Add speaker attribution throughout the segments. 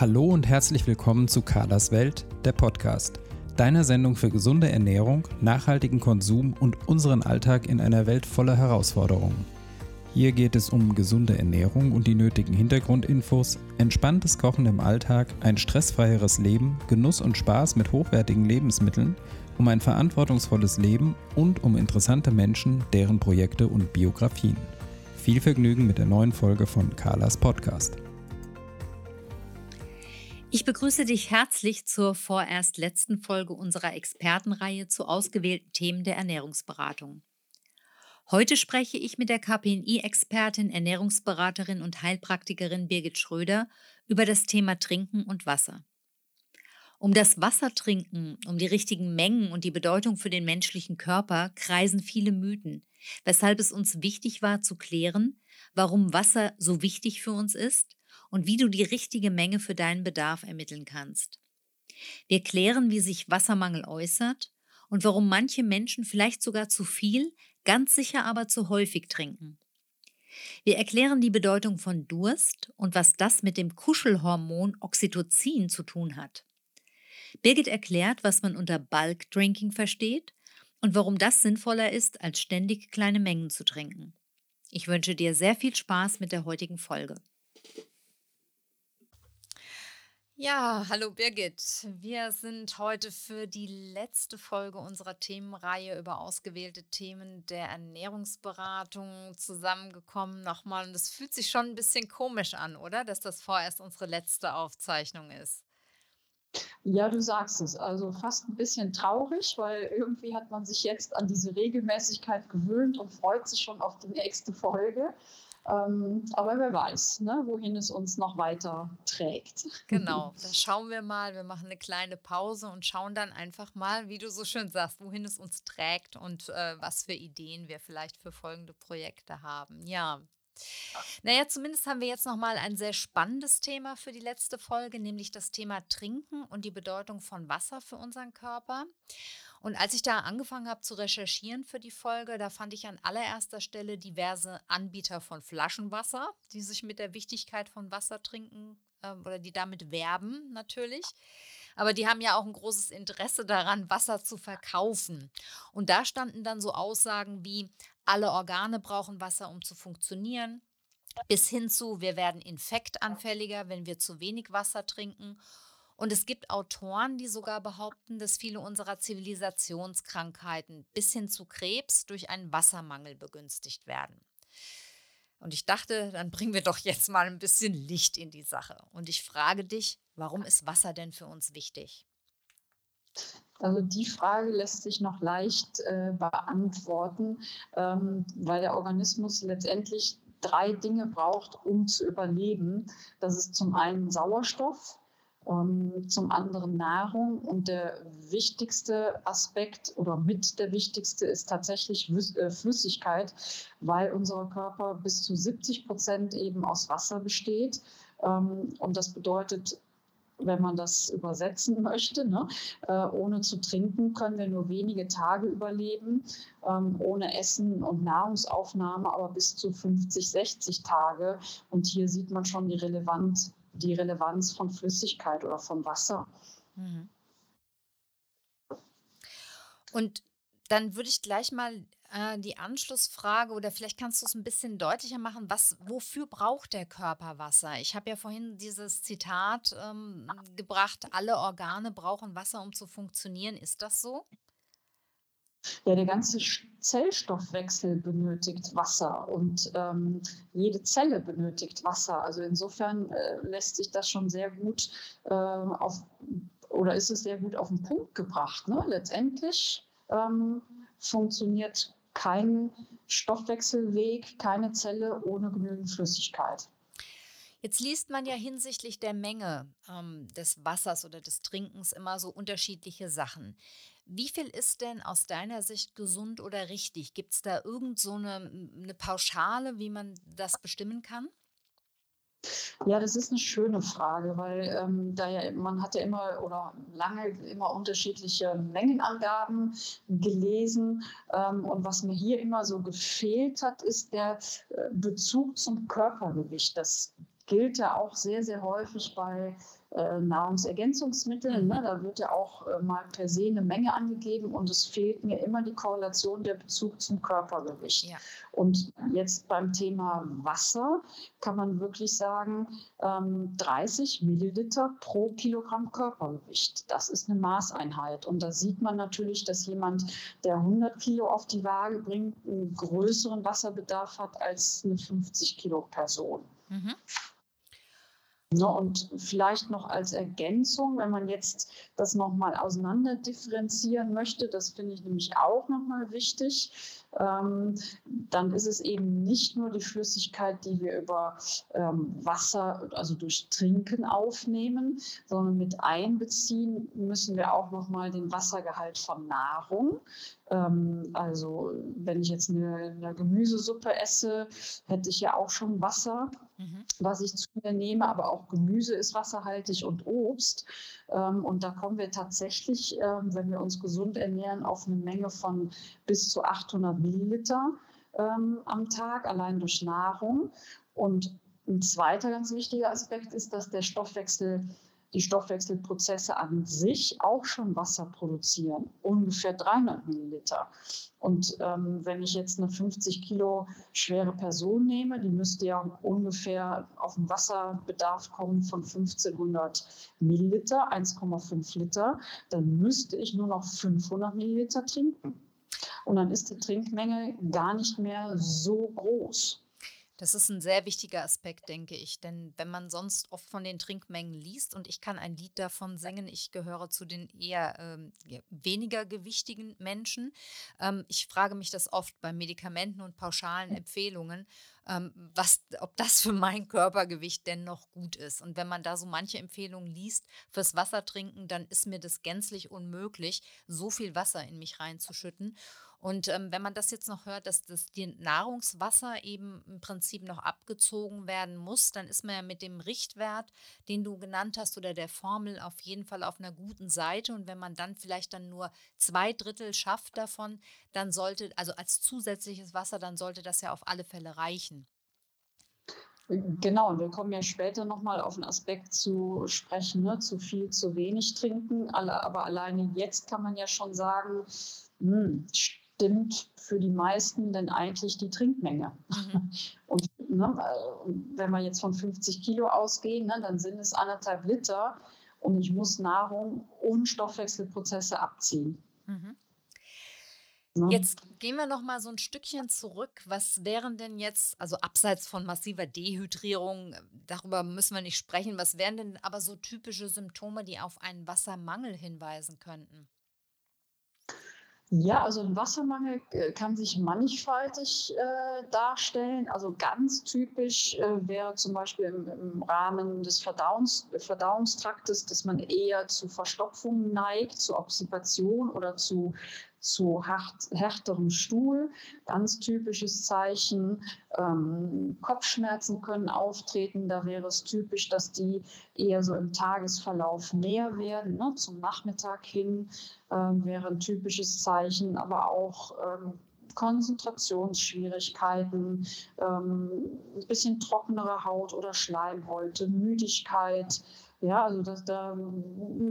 Speaker 1: Hallo und herzlich willkommen zu Carlas Welt, der Podcast. Deine Sendung für gesunde Ernährung, nachhaltigen Konsum und unseren Alltag in einer Welt voller Herausforderungen. Hier geht es um gesunde Ernährung und die nötigen Hintergrundinfos, entspanntes Kochen im Alltag, ein stressfreieres Leben, Genuss und Spaß mit hochwertigen Lebensmitteln, um ein verantwortungsvolles Leben und um interessante Menschen, deren Projekte und Biografien. Viel Vergnügen mit der neuen Folge von Carlas Podcast.
Speaker 2: Ich begrüße dich herzlich zur vorerst letzten Folge unserer Expertenreihe zu ausgewählten Themen der Ernährungsberatung. Heute spreche ich mit der KPNI-Expertin, Ernährungsberaterin und Heilpraktikerin Birgit Schröder über das Thema Trinken und Wasser. Um das Wassertrinken, um die richtigen Mengen und die Bedeutung für den menschlichen Körper kreisen viele Mythen, weshalb es uns wichtig war zu klären, warum Wasser so wichtig für uns ist und wie du die richtige Menge für deinen Bedarf ermitteln kannst. Wir klären, wie sich Wassermangel äußert und warum manche Menschen vielleicht sogar zu viel, ganz sicher aber zu häufig trinken. Wir erklären die Bedeutung von Durst und was das mit dem Kuschelhormon Oxytocin zu tun hat. Birgit erklärt, was man unter Bulk Drinking versteht und warum das sinnvoller ist, als ständig kleine Mengen zu trinken. Ich wünsche dir sehr viel Spaß mit der heutigen Folge. Ja, hallo Birgit. Wir sind heute für die letzte Folge unserer Themenreihe über ausgewählte Themen der Ernährungsberatung zusammengekommen nochmal. Und es fühlt sich schon ein bisschen komisch an, oder? Dass das vorerst unsere letzte Aufzeichnung ist.
Speaker 3: Ja, du sagst es. Also fast ein bisschen traurig, weil irgendwie hat man sich jetzt an diese Regelmäßigkeit gewöhnt und freut sich schon auf die nächste Folge. Ähm, aber wer weiß, ne, wohin es uns noch weiter trägt.
Speaker 2: Genau, da schauen wir mal. Wir machen eine kleine Pause und schauen dann einfach mal, wie du so schön sagst, wohin es uns trägt und äh, was für Ideen wir vielleicht für folgende Projekte haben. Ja. Naja, zumindest haben wir jetzt nochmal ein sehr spannendes Thema für die letzte Folge, nämlich das Thema Trinken und die Bedeutung von Wasser für unseren Körper. Und als ich da angefangen habe zu recherchieren für die Folge, da fand ich an allererster Stelle diverse Anbieter von Flaschenwasser, die sich mit der Wichtigkeit von Wasser trinken äh, oder die damit werben natürlich. Aber die haben ja auch ein großes Interesse daran, Wasser zu verkaufen. Und da standen dann so Aussagen wie, alle Organe brauchen Wasser, um zu funktionieren bis hin zu, wir werden infektanfälliger, wenn wir zu wenig Wasser trinken. Und es gibt Autoren, die sogar behaupten, dass viele unserer Zivilisationskrankheiten bis hin zu Krebs durch einen Wassermangel begünstigt werden. Und ich dachte, dann bringen wir doch jetzt mal ein bisschen Licht in die Sache. Und ich frage dich, warum ist Wasser denn für uns wichtig?
Speaker 3: Also die Frage lässt sich noch leicht äh, beantworten, ähm, weil der Organismus letztendlich drei Dinge braucht, um zu überleben. Das ist zum einen Sauerstoff, zum anderen Nahrung. Und der wichtigste Aspekt oder mit der wichtigste ist tatsächlich äh, Flüssigkeit, weil unser Körper bis zu 70 Prozent eben aus Wasser besteht. Ähm, und das bedeutet, wenn man das übersetzen möchte. Ne? Äh, ohne zu trinken können wir nur wenige Tage überleben, ähm, ohne Essen und Nahrungsaufnahme aber bis zu 50, 60 Tage. Und hier sieht man schon die Relevanz die Relevanz von Flüssigkeit oder von Wasser. Mhm.
Speaker 2: Und dann würde ich gleich mal äh, die Anschlussfrage oder vielleicht kannst du es ein bisschen deutlicher machen, was, wofür braucht der Körper Wasser? Ich habe ja vorhin dieses Zitat ähm, gebracht, alle Organe brauchen Wasser, um zu funktionieren. Ist das so?
Speaker 3: Ja, der ganze Zellstoffwechsel benötigt Wasser und ähm, jede Zelle benötigt Wasser. Also insofern äh, lässt sich das schon sehr gut äh, auf oder ist es sehr gut auf den Punkt gebracht. Ne? Letztendlich ähm, funktioniert kein Stoffwechselweg, keine Zelle ohne genügend Flüssigkeit.
Speaker 2: Jetzt liest man ja hinsichtlich der Menge ähm, des Wassers oder des Trinkens immer so unterschiedliche Sachen. Wie viel ist denn aus deiner Sicht gesund oder richtig? Gibt es da irgend so eine, eine Pauschale, wie man das bestimmen kann?
Speaker 3: Ja, das ist eine schöne Frage, weil ähm, da ja, man hat ja immer oder lange immer unterschiedliche Mengenangaben gelesen. Ähm, und was mir hier immer so gefehlt hat, ist der äh, Bezug zum Körpergewicht. Das gilt ja auch sehr, sehr häufig bei äh, Nahrungsergänzungsmitteln. Ne? Da wird ja auch äh, mal per se eine Menge angegeben und es fehlt mir immer die Korrelation der Bezug zum Körpergewicht. Ja. Und jetzt beim Thema Wasser kann man wirklich sagen, ähm, 30 Milliliter pro Kilogramm Körpergewicht. Das ist eine Maßeinheit. Und da sieht man natürlich, dass jemand, der 100 Kilo auf die Waage bringt, einen größeren Wasserbedarf hat als eine 50 Kilo Person. Mhm. Ne, und vielleicht noch als Ergänzung, wenn man jetzt das nochmal auseinander differenzieren möchte, das finde ich nämlich auch nochmal wichtig, ähm, dann ist es eben nicht nur die Flüssigkeit, die wir über ähm, Wasser, also durch Trinken aufnehmen, sondern mit einbeziehen müssen wir auch nochmal den Wassergehalt von Nahrung. Ähm, also wenn ich jetzt eine, eine Gemüsesuppe esse, hätte ich ja auch schon Wasser mhm. was ich zu mir nehme, aber auch Gemüse ist wasserhaltig und Obst. Ähm, und da kommen wir tatsächlich, ähm, wenn wir uns gesund ernähren, auf eine Menge von bis zu 800 Milliliter ähm, am Tag, allein durch Nahrung. Und ein zweiter ganz wichtiger Aspekt ist, dass der Stoffwechsel die Stoffwechselprozesse an sich auch schon Wasser produzieren, ungefähr 300 Milliliter. Und ähm, wenn ich jetzt eine 50 Kilo schwere Person nehme, die müsste ja ungefähr auf einen Wasserbedarf kommen von 1500 Milliliter, 1,5 Liter, dann müsste ich nur noch 500 Milliliter trinken. Und dann ist die Trinkmenge gar nicht mehr so groß.
Speaker 2: Das ist ein sehr wichtiger Aspekt, denke ich. Denn wenn man sonst oft von den Trinkmengen liest und ich kann ein Lied davon singen, ich gehöre zu den eher ähm, weniger gewichtigen Menschen. Ähm, ich frage mich das oft bei Medikamenten und pauschalen Empfehlungen, ähm, was, ob das für mein Körpergewicht denn noch gut ist. Und wenn man da so manche Empfehlungen liest fürs Wasser trinken, dann ist mir das gänzlich unmöglich, so viel Wasser in mich reinzuschütten. Und ähm, wenn man das jetzt noch hört, dass das die Nahrungswasser eben im Prinzip noch abgezogen werden muss, dann ist man ja mit dem Richtwert, den du genannt hast, oder der Formel auf jeden Fall auf einer guten Seite. Und wenn man dann vielleicht dann nur zwei Drittel schafft davon, dann sollte, also als zusätzliches Wasser, dann sollte das ja auf alle Fälle reichen.
Speaker 3: Genau, und wir kommen ja später nochmal auf einen Aspekt zu sprechen, ne? zu viel, zu wenig trinken. Aber alleine jetzt kann man ja schon sagen, hm, stimmt für die meisten denn eigentlich die Trinkmenge? Mhm. Und ne, wenn wir jetzt von 50 Kilo ausgehen, ne, dann sind es anderthalb Liter und ich muss Nahrung und Stoffwechselprozesse abziehen. Mhm.
Speaker 2: Ne? Jetzt gehen wir noch mal so ein Stückchen zurück. Was wären denn jetzt, also abseits von massiver Dehydrierung, darüber müssen wir nicht sprechen, was wären denn aber so typische Symptome, die auf einen Wassermangel hinweisen könnten?
Speaker 3: Ja, also ein Wassermangel äh, kann sich mannigfaltig äh, darstellen. Also ganz typisch äh, wäre zum Beispiel im, im Rahmen des Verdauungs, Verdauungstraktes, dass man eher zu Verstopfungen neigt, zu Obstipation oder zu zu hart, härterem Stuhl. Ganz typisches Zeichen. Ähm, Kopfschmerzen können auftreten. Da wäre es typisch, dass die eher so im Tagesverlauf mehr werden. Ne? Zum Nachmittag hin ähm, wäre ein typisches Zeichen, aber auch ähm, Konzentrationsschwierigkeiten, ähm, ein bisschen trockenere Haut oder Schleimhäute, Müdigkeit. Ja, also das, da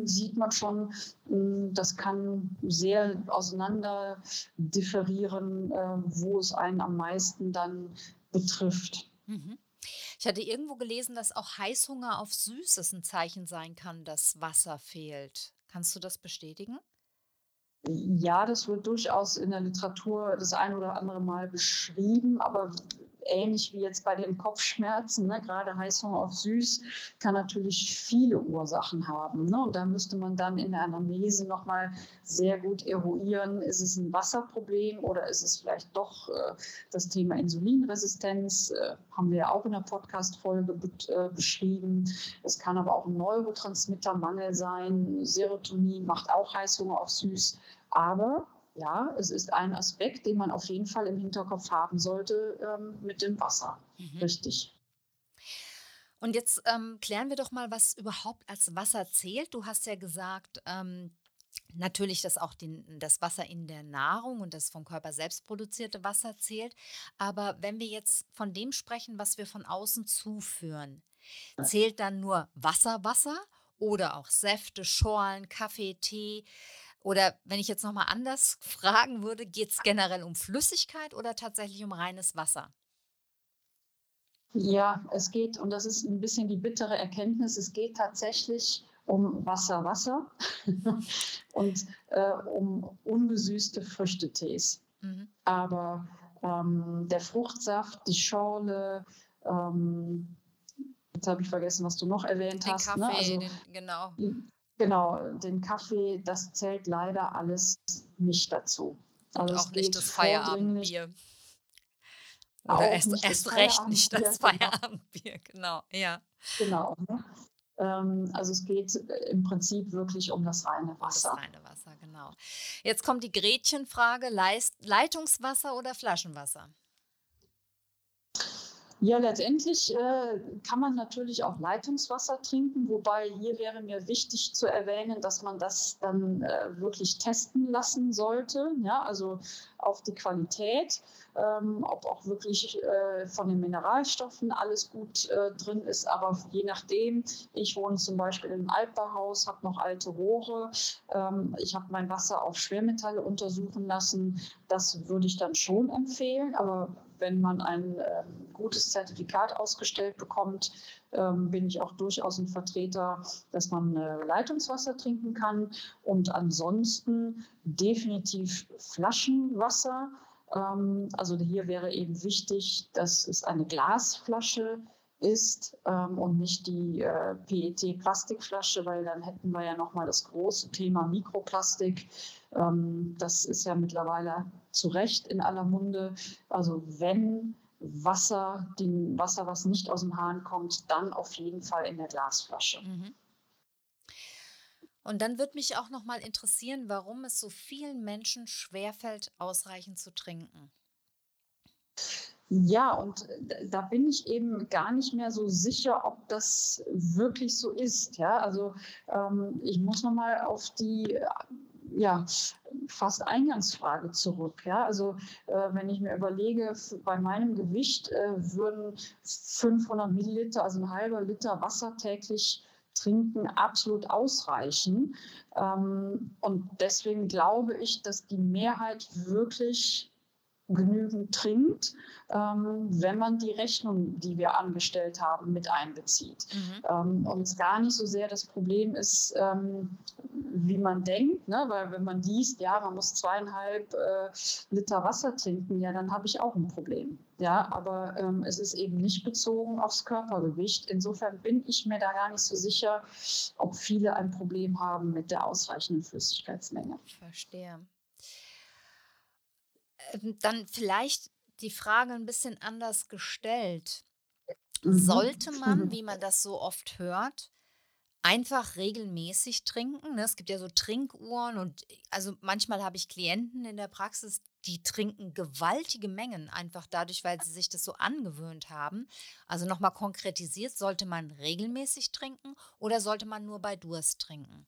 Speaker 3: sieht man schon, hm, das kann sehr auseinander differieren, äh, wo es einen am meisten dann betrifft.
Speaker 2: Mhm. Ich hatte irgendwo gelesen, dass auch Heißhunger auf Süßes ein Zeichen sein kann, dass Wasser fehlt. Kannst du das bestätigen?
Speaker 3: Ja, das wird durchaus in der Literatur das ein oder andere Mal beschrieben, aber ähnlich wie jetzt bei den Kopfschmerzen, ne, gerade Heißhunger auf Süß, kann natürlich viele Ursachen haben. Ne? Und da müsste man dann in der Anamnese nochmal sehr gut eruieren, ist es ein Wasserproblem oder ist es vielleicht doch äh, das Thema Insulinresistenz, äh, haben wir ja auch in der Podcast-Folge be äh, beschrieben. Es kann aber auch ein Neurotransmittermangel sein. Serotonin macht auch Heißhunger auf Süß. Aber ja, es ist ein Aspekt, den man auf jeden Fall im Hinterkopf haben sollte ähm, mit dem Wasser. Mhm. Richtig.
Speaker 2: Und jetzt ähm, klären wir doch mal, was überhaupt als Wasser zählt. Du hast ja gesagt, ähm, natürlich, dass auch den, das Wasser in der Nahrung und das vom Körper selbst produzierte Wasser zählt. Aber wenn wir jetzt von dem sprechen, was wir von außen zuführen, zählt dann nur Wasser Wasser oder auch Säfte, Schorlen, Kaffee, Tee. Oder wenn ich jetzt nochmal anders fragen würde, geht es generell um Flüssigkeit oder tatsächlich um reines Wasser?
Speaker 3: Ja, es geht, und das ist ein bisschen die bittere Erkenntnis, es geht tatsächlich um Wasser, Wasser und äh, um ungesüßte Früchtetees. Mhm. Aber ähm, der Fruchtsaft, die Schorle, ähm, jetzt habe ich vergessen, was du noch erwähnt
Speaker 2: den
Speaker 3: hast.
Speaker 2: Ne? Kaffee, ne? also, den, genau.
Speaker 3: Genau, den Kaffee, das zählt leider alles nicht dazu.
Speaker 2: Also und auch nicht das Feierabendbier. Oder erst, erst recht nicht das genau. Feierabendbier, genau, ja.
Speaker 3: Genau. Ne? Ähm, also es geht äh, im Prinzip wirklich um das reine Wasser.
Speaker 2: Das reine Wasser, genau. Jetzt kommt die Gretchenfrage, Leitungswasser oder Flaschenwasser?
Speaker 3: Ja, letztendlich äh, kann man natürlich auch Leitungswasser trinken, wobei hier wäre mir wichtig zu erwähnen, dass man das dann äh, wirklich testen lassen sollte, ja, also auf die Qualität, ähm, ob auch wirklich äh, von den Mineralstoffen alles gut äh, drin ist, aber je nachdem, ich wohne zum Beispiel im Altbauhaus, habe noch alte Rohre, ähm, ich habe mein Wasser auf Schwermetalle untersuchen lassen, das würde ich dann schon empfehlen, aber wenn man ein ähm, gutes Zertifikat ausgestellt bekommt, ähm, bin ich auch durchaus ein Vertreter, dass man äh, Leitungswasser trinken kann und ansonsten definitiv Flaschenwasser. Ähm, also hier wäre eben wichtig, dass es eine Glasflasche ist ähm, und nicht die äh, PET-Plastikflasche, weil dann hätten wir ja nochmal das große Thema Mikroplastik. Ähm, das ist ja mittlerweile zu Recht in aller Munde. Also wenn Wasser, den Wasser, was nicht aus dem Hahn kommt, dann auf jeden Fall in der Glasflasche. Mhm.
Speaker 2: Und dann würde mich auch noch mal interessieren, warum es so vielen Menschen schwerfällt, ausreichend zu trinken.
Speaker 3: Ja, und da bin ich eben gar nicht mehr so sicher, ob das wirklich so ist. Ja, also ähm, ich muss noch mal auf die ja, fast Eingangsfrage zurück. Ja? Also äh, wenn ich mir überlege, bei meinem Gewicht äh, würden 500 Milliliter, also ein halber Liter Wasser täglich trinken, absolut ausreichen. Ähm, und deswegen glaube ich, dass die Mehrheit wirklich genügend trinkt, ähm, wenn man die Rechnung, die wir angestellt haben, mit einbezieht. Mhm. Ähm, und es gar nicht so sehr das Problem ist, ähm, wie man denkt, ne? weil wenn man liest, ja, man muss zweieinhalb äh, Liter Wasser trinken, ja, dann habe ich auch ein Problem. Ja, aber ähm, es ist eben nicht bezogen aufs Körpergewicht. Insofern bin ich mir da gar nicht so sicher, ob viele ein Problem haben mit der ausreichenden Flüssigkeitsmenge.
Speaker 2: Ich verstehe. Ähm, dann vielleicht die Frage ein bisschen anders gestellt. Mhm. Sollte man, wie man das so oft hört, einfach regelmäßig trinken? Ne? Es gibt ja so Trinkuhren und also manchmal habe ich Klienten in der Praxis, die trinken gewaltige Mengen, einfach dadurch, weil sie sich das so angewöhnt haben. Also nochmal konkretisiert, sollte man regelmäßig trinken oder sollte man nur bei Durst trinken?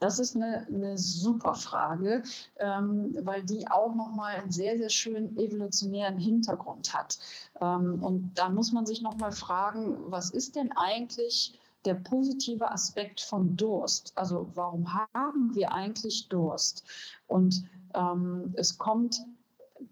Speaker 3: Das ist eine, eine super Frage, ähm, weil die auch nochmal einen sehr, sehr schönen evolutionären Hintergrund hat. Ähm, und da muss man sich nochmal fragen, was ist denn eigentlich der positive Aspekt von Durst? Also warum haben wir eigentlich Durst? Und ähm, es kommt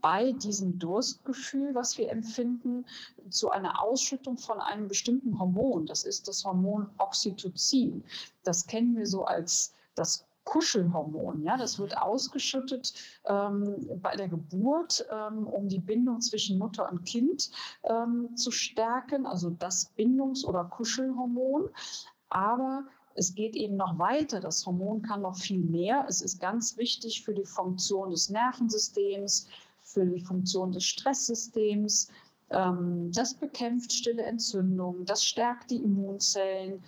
Speaker 3: bei diesem Durstgefühl, was wir empfinden, zu einer Ausschüttung von einem bestimmten Hormon. Das ist das Hormon Oxytocin. Das kennen wir so als das Kuschelhormon. Ja, das wird ausgeschüttet ähm, bei der Geburt, ähm, um die Bindung zwischen Mutter und Kind ähm, zu stärken, also das Bindungs- oder Kuschelhormon. Aber es geht eben noch weiter. Das Hormon kann noch viel mehr. Es ist ganz wichtig für die Funktion des Nervensystems, für die Funktion des Stresssystems. Ähm, das bekämpft stille Entzündungen, das stärkt die Immunzellen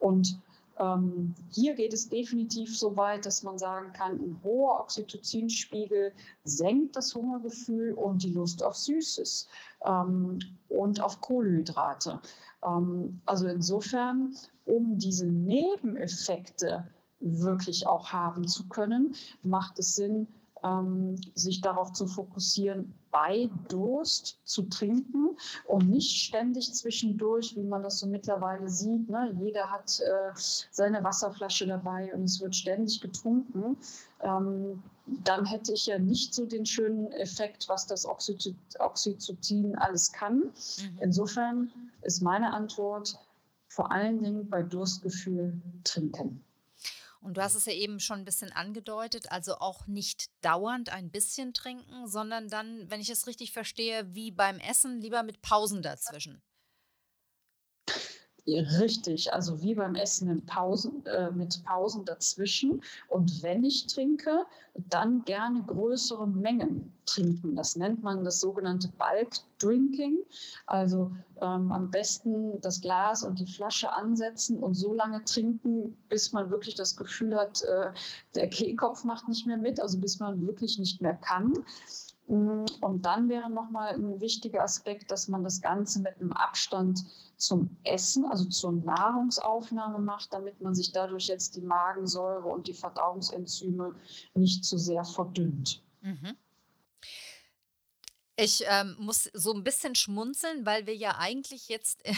Speaker 3: und ähm, hier geht es definitiv so weit, dass man sagen kann, ein hoher Oxytocinspiegel senkt das Hungergefühl und die Lust auf Süßes ähm, und auf Kohlenhydrate. Ähm, also insofern, um diese Nebeneffekte wirklich auch haben zu können, macht es Sinn, ähm, sich darauf zu fokussieren, bei Durst zu trinken und nicht ständig zwischendurch, wie man das so mittlerweile sieht. Ne? Jeder hat äh, seine Wasserflasche dabei und es wird ständig getrunken. Ähm, dann hätte ich ja nicht so den schönen Effekt, was das Oxytocin alles kann. Mhm. Insofern ist meine Antwort vor allen Dingen bei Durstgefühl trinken.
Speaker 2: Und du hast es ja eben schon ein bisschen angedeutet, also auch nicht dauernd ein bisschen trinken, sondern dann, wenn ich es richtig verstehe, wie beim Essen, lieber mit Pausen dazwischen.
Speaker 3: Richtig, also wie beim Essen in Pausen, äh, mit Pausen dazwischen. Und wenn ich trinke, dann gerne größere Mengen trinken. Das nennt man das sogenannte Bulk Drinking. Also ähm, am besten das Glas und die Flasche ansetzen und so lange trinken, bis man wirklich das Gefühl hat, äh, der Kehlkopf macht nicht mehr mit, also bis man wirklich nicht mehr kann. Und dann wäre nochmal ein wichtiger Aspekt, dass man das Ganze mit einem Abstand zum Essen, also zur Nahrungsaufnahme macht, damit man sich dadurch jetzt die Magensäure und die Verdauungsenzyme nicht zu sehr verdünnt. Mhm.
Speaker 2: Ich ähm, muss so ein bisschen schmunzeln, weil wir ja eigentlich jetzt äh,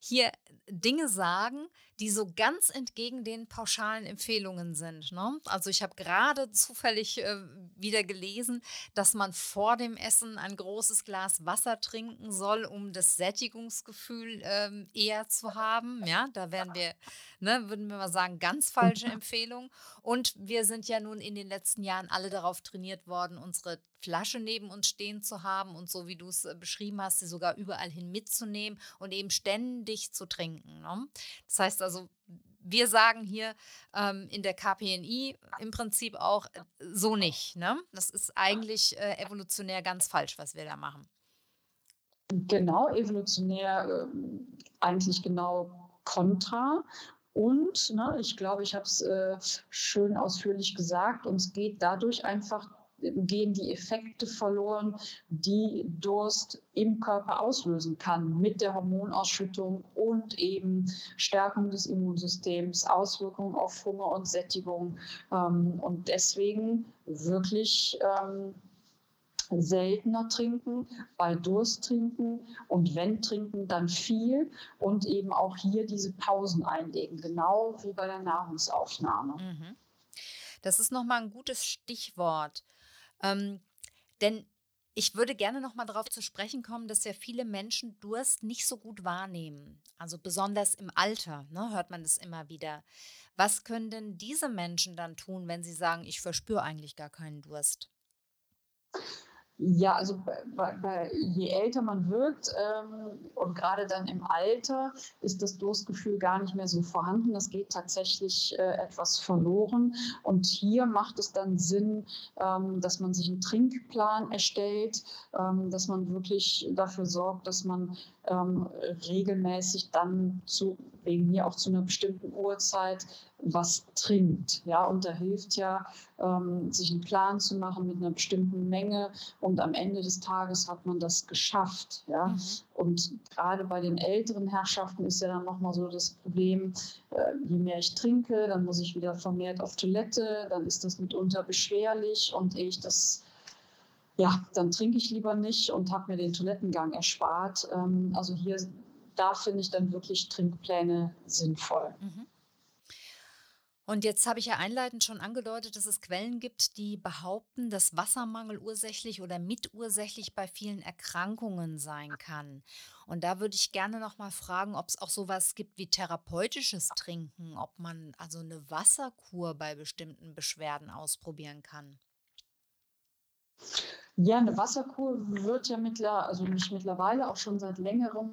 Speaker 2: hier Dinge sagen, die so ganz entgegen den pauschalen Empfehlungen sind. Ne? Also ich habe gerade zufällig äh, wieder gelesen, dass man vor dem Essen ein großes Glas Wasser trinken soll, um das Sättigungsgefühl ähm, eher zu haben. Ja, da wären wir, ne, würden wir mal sagen, ganz falsche Empfehlung. Und wir sind ja nun in den letzten Jahren alle darauf trainiert worden, unsere Flasche neben uns stehen zu haben und so wie du es äh, beschrieben hast, sie sogar überall hin mitzunehmen und eben ständig zu trinken. Ne? Das heißt also, wir sagen hier ähm, in der KPNI im Prinzip auch äh, so nicht. Ne? Das ist eigentlich äh, evolutionär ganz falsch, was wir da machen.
Speaker 3: Genau, evolutionär äh, eigentlich genau kontra. Und ne, ich glaube, ich habe es äh, schön ausführlich gesagt, uns geht dadurch einfach gehen die Effekte verloren, die Durst im Körper auslösen kann mit der Hormonausschüttung und eben Stärkung des Immunsystems, Auswirkungen auf Hunger und Sättigung. Ähm, und deswegen wirklich ähm, seltener trinken, bei Durst trinken und wenn trinken, dann viel und eben auch hier diese Pausen einlegen, genau wie bei der Nahrungsaufnahme. Mhm.
Speaker 2: Das ist nochmal ein gutes Stichwort. Ähm, denn ich würde gerne noch mal darauf zu sprechen kommen, dass ja viele Menschen Durst nicht so gut wahrnehmen. Also besonders im Alter ne, hört man das immer wieder. Was können denn diese Menschen dann tun, wenn sie sagen, ich verspüre eigentlich gar keinen Durst?
Speaker 3: Ja, also bei, bei, je älter man wird ähm, und gerade dann im Alter ist das Durstgefühl gar nicht mehr so vorhanden. Das geht tatsächlich äh, etwas verloren. Und hier macht es dann Sinn, ähm, dass man sich einen Trinkplan erstellt, ähm, dass man wirklich dafür sorgt, dass man ähm, regelmäßig dann zu, wegen mir auch zu einer bestimmten Uhrzeit was trinkt. Ja, und da hilft ja, ähm, sich einen Plan zu machen mit einer bestimmten Menge und am Ende des Tages hat man das geschafft. Ja, mhm. und gerade bei den älteren Herrschaften ist ja dann nochmal so das Problem, äh, je mehr ich trinke, dann muss ich wieder vermehrt auf Toilette, dann ist das mitunter beschwerlich und ehe ich das ja, dann trinke ich lieber nicht und habe mir den Toilettengang erspart. Ähm, also hier, da finde ich dann wirklich Trinkpläne sinnvoll. Mhm.
Speaker 2: Und jetzt habe ich ja einleitend schon angedeutet, dass es Quellen gibt, die behaupten, dass Wassermangel ursächlich oder mitursächlich bei vielen Erkrankungen sein kann. Und da würde ich gerne noch mal fragen, ob es auch sowas gibt wie therapeutisches Trinken, ob man also eine Wasserkur bei bestimmten Beschwerden ausprobieren kann.
Speaker 3: Ja, eine Wasserkur wird ja mittler, also nicht mittlerweile auch schon seit längerem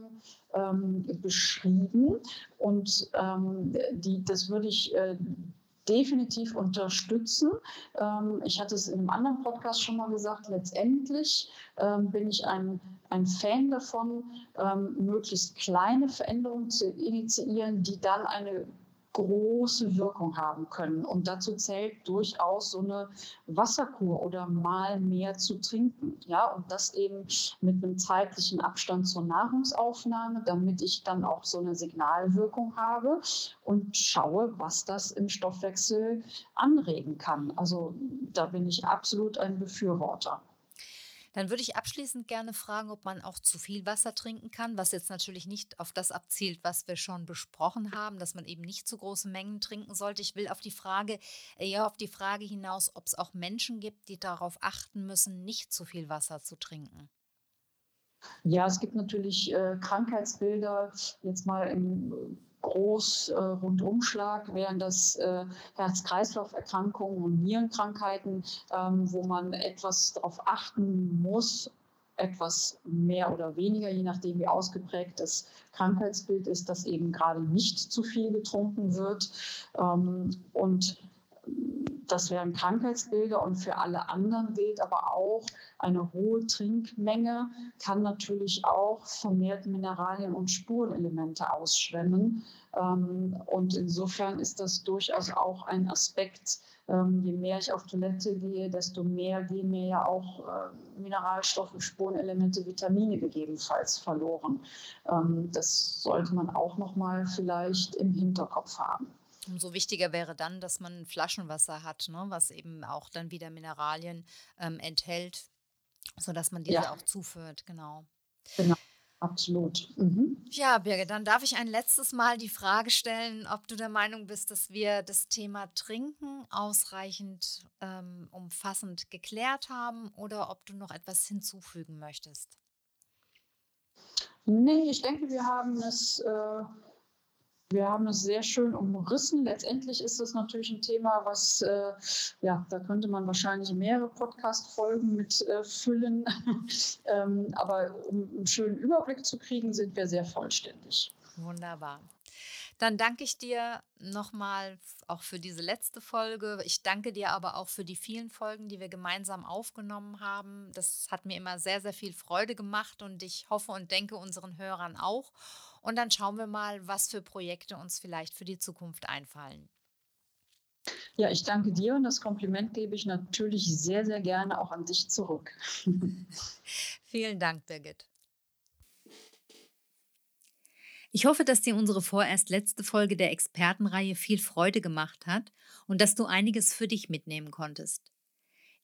Speaker 3: ähm, beschrieben. Und ähm, die, das würde ich äh, definitiv unterstützen. Ähm, ich hatte es in einem anderen Podcast schon mal gesagt, letztendlich ähm, bin ich ein, ein Fan davon, ähm, möglichst kleine Veränderungen zu initiieren, die dann eine große Wirkung haben können. Und dazu zählt durchaus so eine Wasserkur oder mal mehr zu trinken. Ja, und das eben mit einem zeitlichen Abstand zur Nahrungsaufnahme, damit ich dann auch so eine Signalwirkung habe und schaue, was das im Stoffwechsel anregen kann. Also da bin ich absolut ein Befürworter.
Speaker 2: Dann würde ich abschließend gerne fragen, ob man auch zu viel Wasser trinken kann, was jetzt natürlich nicht auf das abzielt, was wir schon besprochen haben, dass man eben nicht zu große Mengen trinken sollte. Ich will auf die Frage, eher auf die Frage hinaus, ob es auch Menschen gibt, die darauf achten müssen, nicht zu viel Wasser zu trinken.
Speaker 3: Ja, es gibt natürlich äh, Krankheitsbilder, jetzt mal im Groß-Rundumschlag, äh, wären das äh, Herz-Kreislauf-Erkrankungen und Nierenkrankheiten, ähm, wo man etwas darauf achten muss, etwas mehr oder weniger, je nachdem wie ausgeprägt das Krankheitsbild ist, dass eben gerade nicht zu viel getrunken wird. Ähm, und das wären Krankheitsbilder und für alle anderen gilt aber auch, eine hohe Trinkmenge kann natürlich auch vermehrt Mineralien und Spurenelemente ausschwemmen. Ähm, und insofern ist das durchaus auch ein Aspekt. Ähm, je mehr ich auf Toilette gehe, desto mehr gehen mir ja auch äh, Mineralstoffe, Spurenelemente, Vitamine gegebenenfalls verloren. Ähm, das sollte man auch noch mal vielleicht im Hinterkopf haben.
Speaker 2: Umso wichtiger wäre dann, dass man Flaschenwasser hat, ne, was eben auch dann wieder Mineralien ähm, enthält, sodass man diese ja. auch zuführt, genau.
Speaker 3: Genau. Absolut. Mhm.
Speaker 2: Ja, Birgit, dann darf ich ein letztes Mal die Frage stellen, ob du der Meinung bist, dass wir das Thema Trinken ausreichend ähm, umfassend geklärt haben oder ob du noch etwas hinzufügen möchtest.
Speaker 3: Nee, ich denke, wir haben es äh, wir haben es sehr schön umrissen. Letztendlich ist es natürlich ein Thema, was, äh, ja, da könnte man wahrscheinlich mehrere Podcast-Folgen mit äh, füllen. ähm, aber um einen schönen Überblick zu kriegen, sind wir sehr vollständig.
Speaker 2: Wunderbar. Dann danke ich dir nochmal auch für diese letzte Folge. Ich danke dir aber auch für die vielen Folgen, die wir gemeinsam aufgenommen haben. Das hat mir immer sehr, sehr viel Freude gemacht und ich hoffe und denke unseren Hörern auch. Und dann schauen wir mal, was für Projekte uns vielleicht für die Zukunft einfallen.
Speaker 3: Ja, ich danke dir und das Kompliment gebe ich natürlich sehr, sehr gerne auch an dich zurück.
Speaker 2: Vielen Dank, Birgit. Ich hoffe, dass dir unsere vorerst letzte Folge der Expertenreihe viel Freude gemacht hat und dass du einiges für dich mitnehmen konntest.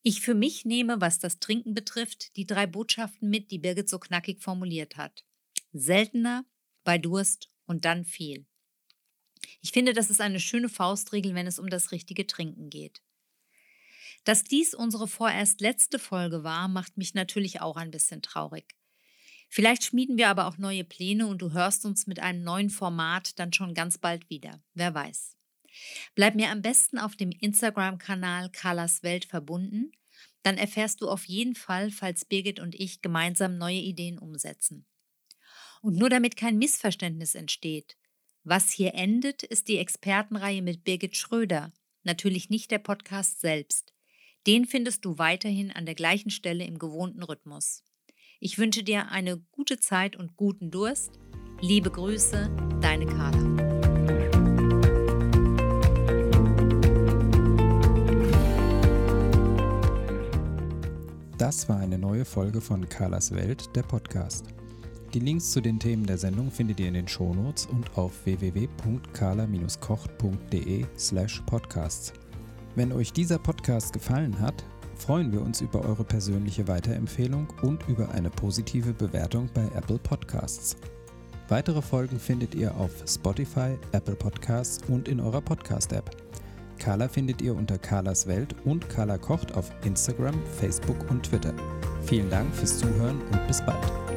Speaker 2: Ich für mich nehme, was das Trinken betrifft, die drei Botschaften mit, die Birgit so knackig formuliert hat. Seltener, bei Durst und dann viel. Ich finde, das ist eine schöne Faustregel, wenn es um das richtige Trinken geht. Dass dies unsere vorerst letzte Folge war, macht mich natürlich auch ein bisschen traurig. Vielleicht schmieden wir aber auch neue Pläne und du hörst uns mit einem neuen Format dann schon ganz bald wieder. Wer weiß. Bleib mir am besten auf dem Instagram-Kanal Carlas Welt verbunden. Dann erfährst du auf jeden Fall, falls Birgit und ich gemeinsam neue Ideen umsetzen. Und nur damit kein Missverständnis entsteht. Was hier endet, ist die Expertenreihe mit Birgit Schröder, natürlich nicht der Podcast selbst. Den findest du weiterhin an der gleichen Stelle im gewohnten Rhythmus. Ich wünsche dir eine gute Zeit und guten Durst. Liebe Grüße, deine Carla.
Speaker 1: Das war eine neue Folge von Carlas Welt, der Podcast. Die Links zu den Themen der Sendung findet ihr in den Shownotes und auf www.kala-kocht.de slash podcasts. Wenn euch dieser Podcast gefallen hat, freuen wir uns über eure persönliche Weiterempfehlung und über eine positive Bewertung bei Apple Podcasts. Weitere Folgen findet ihr auf Spotify, Apple Podcasts und in eurer Podcast-App. Carla findet ihr unter Carlas Welt und Carla kocht auf Instagram, Facebook und Twitter. Vielen Dank fürs Zuhören und bis bald.